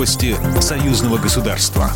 Новости союзного государства.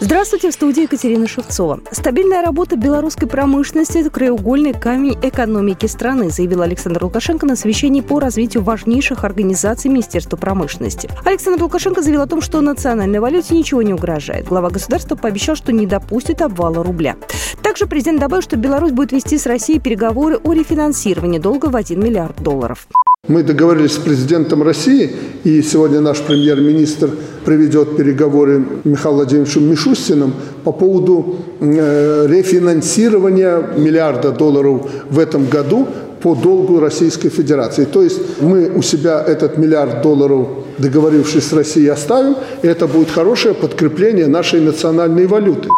Здравствуйте, в студии Екатерина Шевцова. Стабильная работа белорусской промышленности – это краеугольный камень экономики страны, заявил Александр Лукашенко на совещании по развитию важнейших организаций Министерства промышленности. Александр Лукашенко заявил о том, что национальной валюте ничего не угрожает. Глава государства пообещал, что не допустит обвала рубля. Также президент добавил, что Беларусь будет вести с Россией переговоры о рефинансировании долга в 1 миллиард долларов. Мы договорились с президентом России, и сегодня наш премьер-министр проведет переговоры Михаилом Владимировичем Мишустиным по поводу э, рефинансирования миллиарда долларов в этом году по долгу Российской Федерации. То есть мы у себя этот миллиард долларов, договорившись с Россией, оставим, и это будет хорошее подкрепление нашей национальной валюты.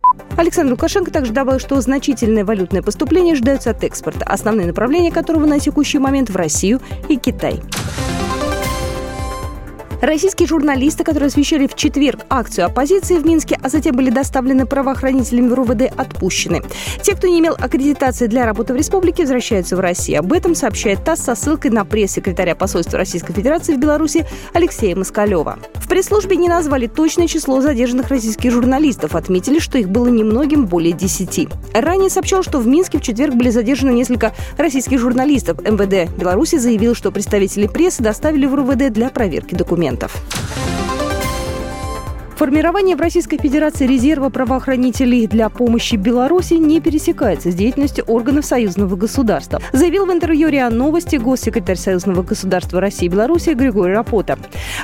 Александр Лукашенко также добавил, что значительное валютное поступление ждется от экспорта, основные направления которого на текущий момент в Россию и Китай. Российские журналисты, которые освещали в четверг акцию оппозиции в Минске, а затем были доставлены правоохранителями в РУВД, отпущены. Те, кто не имел аккредитации для работы в республике, возвращаются в Россию. Об этом сообщает ТАСС со ссылкой на пресс-секретаря посольства Российской Федерации в Беларуси Алексея Москалева. Пресс-службе не назвали точное число задержанных российских журналистов, отметили, что их было немногим более десяти. Ранее сообщал, что в Минске в четверг были задержаны несколько российских журналистов. МВД Беларуси заявил, что представители прессы доставили в РУВД для проверки документов. Формирование в Российской Федерации резерва правоохранителей для помощи Беларуси не пересекается с деятельностью органов союзного государства, заявил в интервью РИА Новости госсекретарь союзного государства России и Беларуси Григорий Рапота.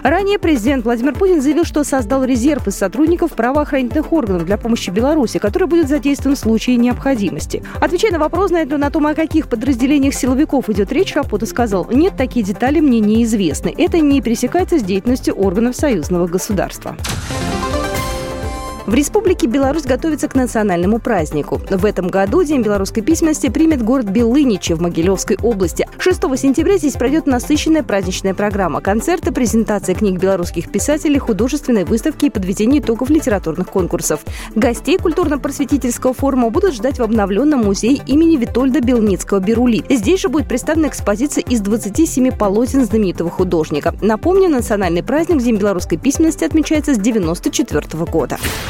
Ранее президент Владимир Путин заявил, что создал резерв из сотрудников правоохранительных органов для помощи Беларуси, который будет задействован в случае необходимости. Отвечая на вопрос на, это, на том, о каких подразделениях силовиков идет речь, Рапота сказал, нет, такие детали мне неизвестны. Это не пересекается с деятельностью органов союзного государства. В Республике Беларусь готовится к национальному празднику. В этом году День белорусской письменности примет город Белыничи в Могилевской области. 6 сентября здесь пройдет насыщенная праздничная программа. Концерты, презентация книг белорусских писателей, художественные выставки и подведение итогов литературных конкурсов. Гостей культурно-просветительского форума будут ждать в обновленном музее имени Витольда Белницкого Берули. Здесь же будет представлена экспозиция из 27 полотен знаменитого художника. Напомню, национальный праздник День белорусской письменности отмечается с 1994 года.